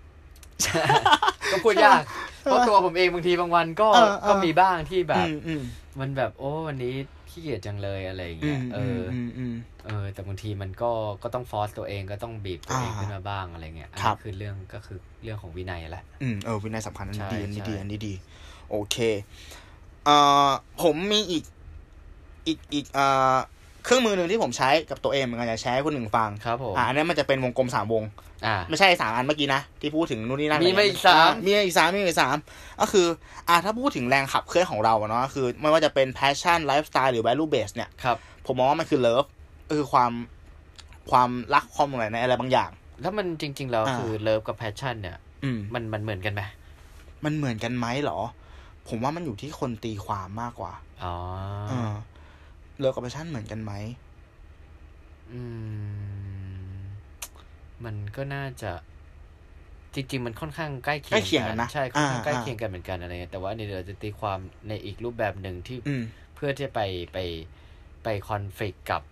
[SPEAKER 2] ก็พูดยากเพราะตัวผมเองบางทีบางวันก็
[SPEAKER 1] เออเออ
[SPEAKER 2] ก็มีบ้างที่แบบ
[SPEAKER 1] อืมอืม
[SPEAKER 2] มันแบบโอ้วันนี้ขี้เกียจจังเลยอะไรอย่าง
[SPEAKER 1] อื
[SPEAKER 2] เงี้ย
[SPEAKER 1] ม
[SPEAKER 2] เอ
[SPEAKER 1] อื
[SPEAKER 2] อ
[SPEAKER 1] ม
[SPEAKER 2] อ
[SPEAKER 1] อืมอืม
[SPEAKER 2] เออ แต่บางทีมันก็ก็ต้องฟอร์สตัวเองก็ต้องบีบตัวเอง
[SPEAKER 1] อ่า
[SPEAKER 2] ขึ้นมาบ้างอะไรเงี้ยอัน
[SPEAKER 1] ครั
[SPEAKER 2] นี้
[SPEAKER 1] บ
[SPEAKER 2] คือเรื่องก็คือเรื่องของวินัยแหละ
[SPEAKER 1] อืมเออวินัยสำคัญอันนี้
[SPEAKER 2] ใช่
[SPEAKER 1] ดีอันนี้ดี
[SPEAKER 2] ใช่
[SPEAKER 1] อันนี้ดี โอเคเอ่อผมมีอีกอีกอีกเอ่อ เครื่องมือหนึ่งที่ผมใช้กับตัวเองเหมือนกันจะแชร์ให้คนหนึ่งฟัง
[SPEAKER 2] ครับผม
[SPEAKER 1] อ่าอันนี้มันจะเป็นวงกลมสามวง
[SPEAKER 2] อ่า
[SPEAKER 1] ไม่ใช่สามอันเมื่อกี้นะ ที่พูดถึงนู่นนี่นั่น
[SPEAKER 2] มี
[SPEAKER 1] อะไร
[SPEAKER 2] มา
[SPEAKER 1] เงี้ย
[SPEAKER 2] อีกสาม
[SPEAKER 1] มีอีกสามมีอีกสามก็คือ อ่าถ้าพูดถึงแรงขับเคลื่อนของเราอะเนาะก็คือ ไม่ว่าจะเป็น passion lifestyle หรือ value base เนี่ย
[SPEAKER 2] ครับ
[SPEAKER 1] ผมมองว่ามันคือ love ก็คือความความรักความอะไรในอะไรบางอย่าง
[SPEAKER 2] แล้วมันจริง ๆ แล้ว
[SPEAKER 1] อ่า
[SPEAKER 2] คือ love กับ passion เนี่ย
[SPEAKER 1] อืม
[SPEAKER 2] มันมันเหมือนกันไหม
[SPEAKER 1] มันเหมือนกันไหมเหรอ ผมว่ามันอยู่ที่คนตีความมากกว่า
[SPEAKER 2] อ๋อ
[SPEAKER 1] เออ love กับ passion เหมือนกันไหม
[SPEAKER 2] อืม มันก็น่าจะ จริง ๆ มันค่อนข้างใกล้เคียง
[SPEAKER 1] ใกล้เคียงกันนะ
[SPEAKER 2] ใช่ค่อนข้าง
[SPEAKER 1] อ่า
[SPEAKER 2] ใกล้เคียงกันเหมือนกันอะไรเงี้ยแต่ว่าอันนี่เราจะตีความในอีกรูปแบบหนึ่งที่
[SPEAKER 1] อืม
[SPEAKER 2] เพื่อที่จะไปไปไปคอนฟ lict กับ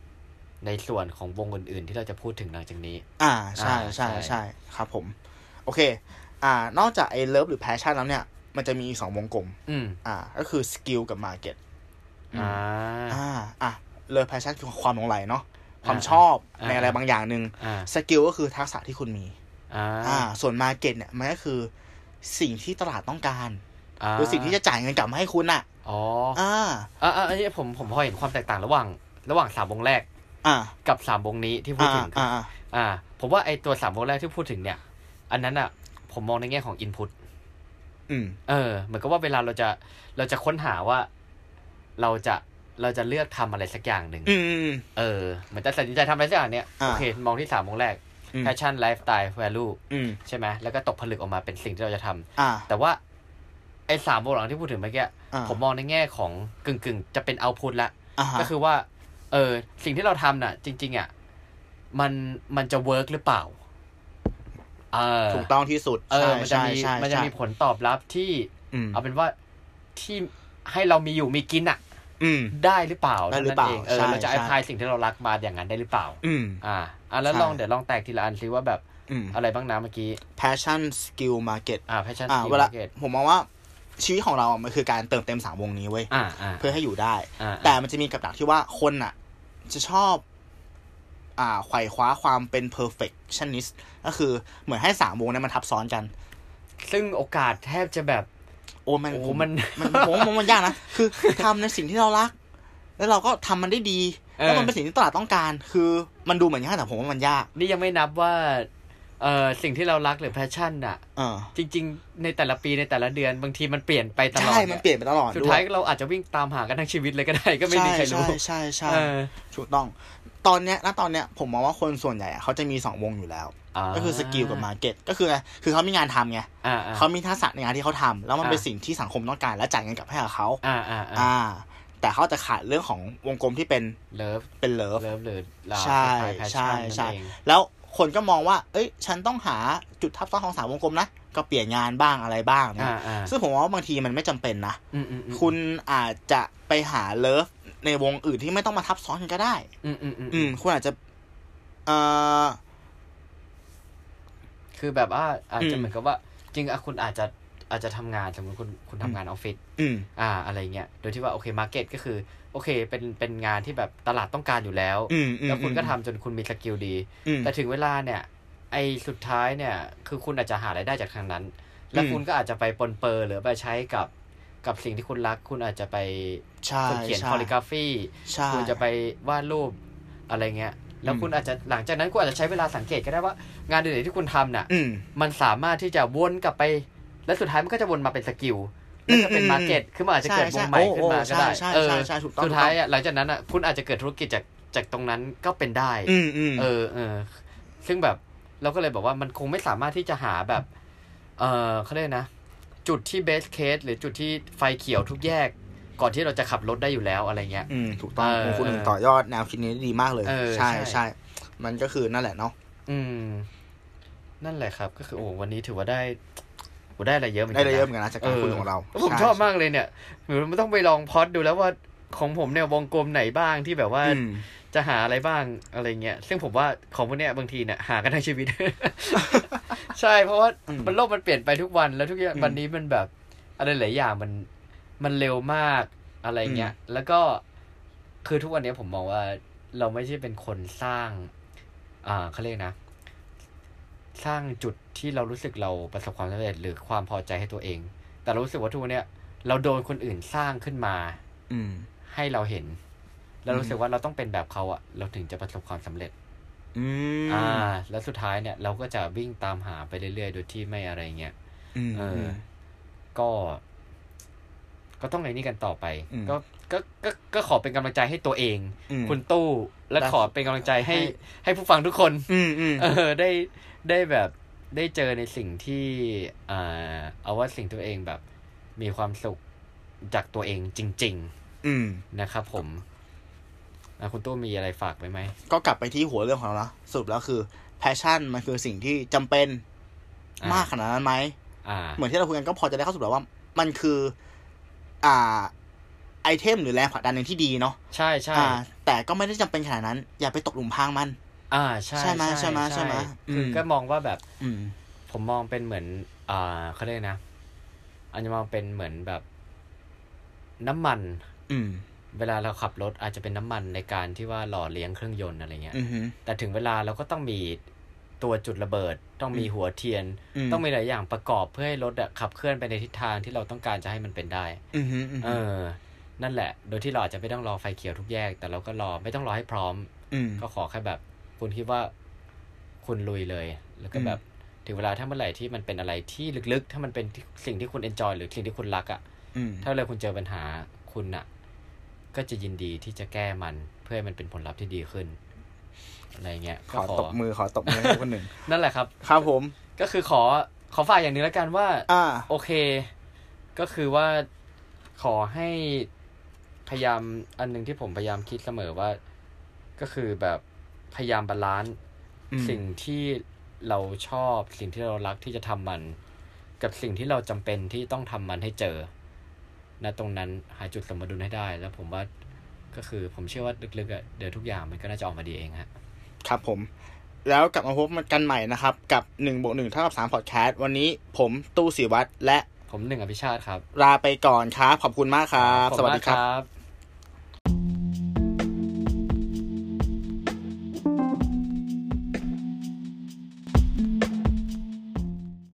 [SPEAKER 2] ในส่วนของวงอื่น ๆ ที่เราจะพูดถึงหลังจากนี้
[SPEAKER 1] อ่าใช่
[SPEAKER 2] อ่า
[SPEAKER 1] ใช่
[SPEAKER 2] ใช่
[SPEAKER 1] ใช่ครับผม โอเค อ่า นอกจากไอ้เลิฟหรือ passion แล้วเนี่ย มันจะมีอีกสองวงกลม
[SPEAKER 2] อืม
[SPEAKER 1] อ่า ก็คือ skill กับ market
[SPEAKER 2] อ่า
[SPEAKER 1] อ่าอะเลิฟ passion คือความหลงไหลเนาะความ
[SPEAKER 2] อ่า
[SPEAKER 1] ชอบ
[SPEAKER 2] อ่า
[SPEAKER 1] ในอะไรบางอย่างหนึ่ง
[SPEAKER 2] อ่า
[SPEAKER 1] สกิลก็คือทักษะที่คุณมี
[SPEAKER 2] อ่า
[SPEAKER 1] อ่าส่วน market เนี่ยมันก็คือสิ่งที่ตลาดต้องการาหรือสิ่งที่จะจ่ายเงินกลับมาให้คุณอะ
[SPEAKER 2] อ๋อ
[SPEAKER 1] อ่า
[SPEAKER 2] อ่าอ่าอันนี้ผมผมพอเห็นความแตกต่างระหว่าง ระหว่างสามวงแรก
[SPEAKER 1] อ่า
[SPEAKER 2] กับสามวงนี้ที่พูด
[SPEAKER 1] อ่า
[SPEAKER 2] ถึง
[SPEAKER 1] อ่าอ่า
[SPEAKER 2] อ่า ผมว่าไอตัวสามวงแรกที่พูดถึงเนี่ย อันนั้นอะ ผมมองในแง่ของอินพุต
[SPEAKER 1] อืม
[SPEAKER 2] เออ เหมือนกับว่าเวลาเราจะเราจะค้นหาว่า เราจะเราจะเลือกทำอะไรสักอย่างหนึ่ง
[SPEAKER 1] อืมอืม
[SPEAKER 2] เออ เหมือนจะตัดสินใจทำอะไรสักอย่างเนี่ย
[SPEAKER 1] อ่า
[SPEAKER 2] โอเค มองที่สามวงแรก
[SPEAKER 1] อืม
[SPEAKER 2] passion lifestyle value
[SPEAKER 1] อืม
[SPEAKER 2] ใช่ไหมแล้วก็ตกผลึกออกมาเป็นสิ่งที่เราจะทำ
[SPEAKER 1] อ่า
[SPEAKER 2] แต่ว่า ไอ้สามวงหลังที่พูดถึงเมื่อกี้
[SPEAKER 1] อ่า
[SPEAKER 2] ผมมองในแง่ของกึ่งกึ่งๆจะเป็นเอาพุตละ
[SPEAKER 1] อ่าฮะ
[SPEAKER 2] ก็คือว่า เออ สิ่งที่เราทำน่ะ จริง ๆ อะ มันมันจะเวิร์กหรือเปล่าเออ
[SPEAKER 1] ถูกต้องที่สุด
[SPEAKER 2] เออ มันจะ
[SPEAKER 1] ใช่
[SPEAKER 2] มี
[SPEAKER 1] ใช่
[SPEAKER 2] มันจะ
[SPEAKER 1] ใช่
[SPEAKER 2] มีผลตอบรับที่
[SPEAKER 1] อืม
[SPEAKER 2] เอาเป็นว่าที่ ให้เรามีอยู่มีกินอะ
[SPEAKER 1] อืม
[SPEAKER 2] ได้หรือเปล่า
[SPEAKER 1] ได้หรือเปล่า
[SPEAKER 2] นั่นงเออ
[SPEAKER 1] ใช่
[SPEAKER 2] เราจะ
[SPEAKER 1] ใช่
[SPEAKER 2] อพลายสิ่งที่เรารักมาอย่างนั้นได้หรือเปล่า
[SPEAKER 1] อืม
[SPEAKER 2] อ่าอะแล้ว
[SPEAKER 1] ใช่
[SPEAKER 2] ลองเดี๋ยวลองแตกทีละอันซิว่าแบบ
[SPEAKER 1] อืม
[SPEAKER 2] อะไรบ้างนะเมื่อกี้
[SPEAKER 1] passion skill market
[SPEAKER 2] อ่า passion
[SPEAKER 1] อ่า
[SPEAKER 2] skill
[SPEAKER 1] เวลา
[SPEAKER 2] market
[SPEAKER 1] ผมมองว่าชีวิตของเราอะมันคือการเติมเต็มสามวงนี้เว้ย
[SPEAKER 2] อ่าอ่า
[SPEAKER 1] เพื่อให้อยู่ได้
[SPEAKER 2] อ่า
[SPEAKER 1] แต่มันจะมีกับดักที่ว่าคนอะ จะชอบ อ่าไขว่คว้าความเป็น perfectionist ก็คือเหมือนให้สามวงเนี้มันทับซ้อนกัน
[SPEAKER 2] ซึ่งโอกาสแทบจะแบบ
[SPEAKER 1] โอ้มัน
[SPEAKER 2] โอ้
[SPEAKER 1] ผม
[SPEAKER 2] มัน
[SPEAKER 1] มันผมว่ามันยากนะคือทำในสิ่งที่เรารัก แล้วเราก็ทำมันได้ดีแล้วมันเป็นสิ่งที่ตลาดต้องการ คือมันดูเหมือนยากแต่ผมว่ามันยาก
[SPEAKER 2] นี่ยังไม่นับว่าเอ่อสิ่งที่เรารักหรือ passion อะ
[SPEAKER 1] เออ
[SPEAKER 2] จริง ๆ ในแต่ละปีในแต่ละเดือนบางทีมันเปลี่ยนไปตลอด
[SPEAKER 1] ใช่มันเปลี่ยนไปตลอด
[SPEAKER 2] สุด
[SPEAKER 1] ด้ว
[SPEAKER 2] ท้าย
[SPEAKER 1] ย
[SPEAKER 2] เราอาจจะวิ่งตามหากันทั้งชีวิตเลยก็ได้ก็ไม่มีใครรู้
[SPEAKER 1] ใช่ใช่ใช่
[SPEAKER 2] เอ
[SPEAKER 1] ใช่
[SPEAKER 2] อ
[SPEAKER 1] ถูกต้อง ตอนเนี้ยณตอนเนี้ยผมมองว่าคนส่วนใหญ่อะเขาจะมีสองวงอยู่แล้ว ก็คือ skill กับ marketก็คือไงคือเขามีงานทำไง
[SPEAKER 2] อ่าอ่า
[SPEAKER 1] เขามีทักษะในงานที่เขาทำแล้วมันเป็น
[SPEAKER 2] อ่า
[SPEAKER 1] สิ่งที่สังคมต้องการและจ่ายเงินกลับให้กับเขา
[SPEAKER 2] อ่าอ่าอ่า
[SPEAKER 1] อ่า แต่เขาจะขาดเรื่องของวงกลมที่เป็น
[SPEAKER 2] love
[SPEAKER 1] เป็น
[SPEAKER 2] love love หรือลา
[SPEAKER 1] ใช่
[SPEAKER 2] คล้ายๆ
[SPEAKER 1] ใช่
[SPEAKER 2] passion
[SPEAKER 1] ใช่
[SPEAKER 2] นั่นเอง
[SPEAKER 1] แล้วคนก็มองว่า เอ้ย ฉันต้องหาจุดทับซ้อนของสามวงกลมนะ ก็เปลี่ยนงานบ้างอะไรบ้างนะ
[SPEAKER 2] อ่าอ่า
[SPEAKER 1] ซึ่งผมว่าบางทีมันไม่จำเป็นนะ
[SPEAKER 2] อืมอืมอืม
[SPEAKER 1] คุณอาจจะไปหา love ในวงอื่นที่ไม่ต้องมาทับซ้อนกันก็ได้
[SPEAKER 2] อืมอืมอืม
[SPEAKER 1] อืมคุณอาจจะ เอ่อ
[SPEAKER 2] คือแบบว่าอาจจะ
[SPEAKER 1] อืม
[SPEAKER 2] เหมือนกับว่า จริงอะคุณอาจจะอาจจะทำงานสมมติคุณคุณทำงานออฟฟิศ
[SPEAKER 1] อืม
[SPEAKER 2] อ่า อะไรเงี้ยโดยที่ว่าโอเค market ก็คือ โอเคเป็นเป็นงานที่แบบตลาดต้องการอยู่แล้ว
[SPEAKER 1] อืมอืม
[SPEAKER 2] แล้วคุณก็ทำจนคุณมี skill ดี
[SPEAKER 1] อืม
[SPEAKER 2] แต่ถึงเวลาเนี่ย ไอ้สุดท้ายเนี่ย คือคุณอาจจะหารายได้จากทางนั้น แล้ว
[SPEAKER 1] อืม
[SPEAKER 2] คุณก็อาจจะไปปรนเปรอหรือไปใช้กับกับสิ่งที่คุณรัก คุณอาจจะไป
[SPEAKER 1] ใช่
[SPEAKER 2] คนเขียน
[SPEAKER 1] ใช่
[SPEAKER 2] calligraphy
[SPEAKER 1] ใช่
[SPEAKER 2] คุณจะไปวาดรูปอะไรเงี้ย แล้ว
[SPEAKER 1] อืม
[SPEAKER 2] คุณอาจจะหลังจากนั้นคุณอาจจะใช้เวลาสังเกตก็ได้ว่า งานอื่นๆที่คุณทำน่ะ
[SPEAKER 1] อืม
[SPEAKER 2] มันสามารถที่จะวนกลับไป และสุดท้ายมันก็จะวนมาเป็น skillแล้วก็เป็น
[SPEAKER 1] อืม
[SPEAKER 2] market คือมันอาจจะเกิดว
[SPEAKER 1] ใช่
[SPEAKER 2] งใหม่
[SPEAKER 1] ใช่
[SPEAKER 2] ขึ้นมาก็ได้
[SPEAKER 1] โอ้ใช่
[SPEAKER 2] เอ
[SPEAKER 1] ใช่
[SPEAKER 2] อ
[SPEAKER 1] ใช่ถูกต้อง
[SPEAKER 2] สุดท้ายอะหลังจากนั้นอะคุณอาจจะเกิดธุรกิจจากจากตรงนั้นก็เป็นได้
[SPEAKER 1] อืมอืม
[SPEAKER 2] เออเออซึ่งแบบเราก็เลยบอกว่ามันคงไม่สามารถที่จะหาแบบ เออเขาเรียกนะ จุดที่เบสเคสหรือจุดที่ไฟเขียวทุกแยก ก่อนที่เราจะขับรถได้อยู่แล้วอะไรเงี้ย
[SPEAKER 1] อืมถูกต้อง
[SPEAKER 2] เออ
[SPEAKER 1] คุณหนึ่งต่อยอดแนวคิดนี้ได้ดีมากเลย
[SPEAKER 2] เออ
[SPEAKER 1] ใช่
[SPEAKER 2] ใช่
[SPEAKER 1] ใช่มันก็คือนั่นแหละเนาะ
[SPEAKER 2] อืม นั่นแหละครับ ก็คือโอ้วันนี้ถือว่าได้โอ้ได้อะไรเยอะเหมือน
[SPEAKER 1] ได้
[SPEAKER 2] กัน
[SPEAKER 1] เลย
[SPEAKER 2] น
[SPEAKER 1] เยอะเหมือนกันนะจากการคุยของเรา
[SPEAKER 2] แล้วผม
[SPEAKER 1] ใช
[SPEAKER 2] อบมากเลยเนี่ยหนูมันต้องไปลองพอดดูแล้วว่าของผมเนี่ยวงกลมไหนบ้างที่แบบว่า
[SPEAKER 1] อืม
[SPEAKER 2] จะหาอะไรบ้างอะไรเงี้ย ซึ่งผมว่าของพวกเนี้ยบางทีเนี่ยหากันทั้งชีวิต ใช่เพราะว่า
[SPEAKER 1] อืม
[SPEAKER 2] มันโลกมันเปลี่ยนไปทุกวันแล้วทุกอย่าง
[SPEAKER 1] อืม
[SPEAKER 2] วันนี้มันแบบอะไรหลายอย่างมัน มันเร็วมากอะไรเงี้ย แล้วก็คือทุกวันนี้ผมมองว่าเราไม่ใช่เป็นคนสร้าง อ่าเขาเรียกนะ สร้างจุดที่เรารู้สึกเราประสบความสำเร็จหรือความพอใจให้ตัวเอง แต่เรารู้สึกว่าทุกวันเนี้ยเราโดนคนอื่นสร้างขึ้นมา
[SPEAKER 1] อืม
[SPEAKER 2] ให้เราเห็น เรา
[SPEAKER 1] อืม
[SPEAKER 2] รู้สึกว่าเราต้องเป็นแบบเขาอะเราถึงจะประสบความสำเร็จ
[SPEAKER 1] อืม
[SPEAKER 2] อ่า แล้วสุดท้ายเนี่ย เราก็จะวิ่งตามหาไปเรื่อยๆโดยที่ไม่อะไรเงี้ย
[SPEAKER 1] อืม
[SPEAKER 2] เออ ก็ ก็ต้องไงนี่กันต่อไป
[SPEAKER 1] อืม
[SPEAKER 2] ก็ก็ก็ก็ขอเป็นกำลังใจให้ตัวเอง
[SPEAKER 1] อืม
[SPEAKER 2] คุณตู้และ
[SPEAKER 1] และ
[SPEAKER 2] ขอเป็นกำลังใจให้
[SPEAKER 1] ให้
[SPEAKER 2] ให้ผู้ฟังทุกคน
[SPEAKER 1] อืมอืม
[SPEAKER 2] เออได้ได้แบบได้เจอในสิ่งที่อ่าเอาว่าสิ่งตัวเองแบบมีความสุขจากตัวเองจริง
[SPEAKER 1] อืม
[SPEAKER 2] ๆนะครับผมอะคุณตู้มีอะไรฝากไว้ไหม
[SPEAKER 1] ก็กลับไปที่หัวเรื่องของเรานะสรุปแล้วคือ passion มันคือสิ่งที่จำเป็น
[SPEAKER 2] อ่าม
[SPEAKER 1] มากขนาดนั้นไหม
[SPEAKER 2] อ่า
[SPEAKER 1] เหมือนที่เราคุยกันก็พอจะได้ข้อสรุปแล้วว่า มันคือ อ่า item หรือแรงผลักดันหนึ่งที่ดีเนาะ
[SPEAKER 2] ใช่ใช่
[SPEAKER 1] อ่าแต่ก็ไม่ได้จำเป็นขนาดนั้น อย่าไปตกหลุมพรางมัน
[SPEAKER 2] อ่าใช่
[SPEAKER 1] ใช่ไหมใช่ไหมใช่ไหมอืม
[SPEAKER 2] คือก็มองว่าแบบ
[SPEAKER 1] อืม
[SPEAKER 2] ผมมองเป็นเหมือน อ่าเขาเรียกนะอันจะมองเป็นเหมือนแบบ น้ำมัน
[SPEAKER 1] อืม
[SPEAKER 2] เวลาเราขับรถอาจจะเป็นน้ำมันในการที่ว่าหล่อเลี้ยงเครื่องยนต์อะไรเงี้ย
[SPEAKER 1] อืมฮึ
[SPEAKER 2] แต่ถึงเวลาเราก็ต้องมี ตัวจุดระเบิด ต้องมี
[SPEAKER 1] อืม
[SPEAKER 2] หัวเทียน
[SPEAKER 1] อืม
[SPEAKER 2] ต้องมีหลายอย่างประกอบเพื่อให้รถอะขับเคลื่อนไปในทิศทางที่เราต้องการจะให้มันเป็นได้
[SPEAKER 1] อืมฮึอืม
[SPEAKER 2] เอ
[SPEAKER 1] ฮึ
[SPEAKER 2] อนั่นแหละ โดยที่เราอาจจะไม่ต้องรอไฟเขียวทุกแยก แต่เราก็รอไม่ต้องรอให้พร้อม
[SPEAKER 1] อืม
[SPEAKER 2] ก็ขอแค่แบบ คุณคิดว่าคุณลุยเลย แล้วก็แบบถึงเวลาถ้าเมื่อไหร่ที่มันเป็นอะไรที่ลึกๆ ถ้ามันเป็นสิ่งที่คุณเอนจอยหรือสิ่งที่คุณรักอะ่ะ
[SPEAKER 1] อืม
[SPEAKER 2] ถ้าเลยคุณเจอปัญหาคุณอะ่ะ ก็จะยินดีที่จะแก้มันเพื่อให้มันเป็นผลลัพธ์ที่ดีขึ้น อะไรเงี้ย
[SPEAKER 1] ข
[SPEAKER 2] ก็
[SPEAKER 1] อ
[SPEAKER 2] ขอ
[SPEAKER 1] ตบมือขอตบมือให้คนหนึ่ง
[SPEAKER 2] นั่นแหละครับ
[SPEAKER 1] ครับผม
[SPEAKER 2] ก็คือขอขอฝากอย่างหนึ่งแล้วกันว่า
[SPEAKER 1] อ่า
[SPEAKER 2] โอเค ก็คือว่าขอให้พยายามอันหนึ่งที่ผมพยายามคิดเสมอว่า ก็คือแบบพยายาม balance
[SPEAKER 1] อืม
[SPEAKER 2] สิ่งที่เราชอบสิ่งที่เรารักที่จะทำมัน กับสิ่งที่เราจำเป็นที่ต้องทำมันให้เจอณตรงนั้นหาจุดสมดุลให้ได้ แล้วผมว่าก็คือผมเชื่อว่าลึกๆอะเดี๋ยวทุกอย่างมันก็น่าจะออกมาดีเองฮะ
[SPEAKER 1] ครับผม แล้วกลับมาพบกันใหม่นะครับ กับหนึ่งบวกหนึ่งเท่ากับสามพอดแคสต์วันนี้ผมตู้ศิวัตรและ
[SPEAKER 2] ผมหนึ่งอภิชาติครับ
[SPEAKER 1] ลาไปก่อนครับ ขอบคุณมากครับ
[SPEAKER 2] ขอ
[SPEAKER 1] ส
[SPEAKER 2] ณ
[SPEAKER 1] วัส
[SPEAKER 2] มา
[SPEAKER 1] ดี
[SPEAKER 2] ก
[SPEAKER 1] ครับ
[SPEAKER 2] ครับ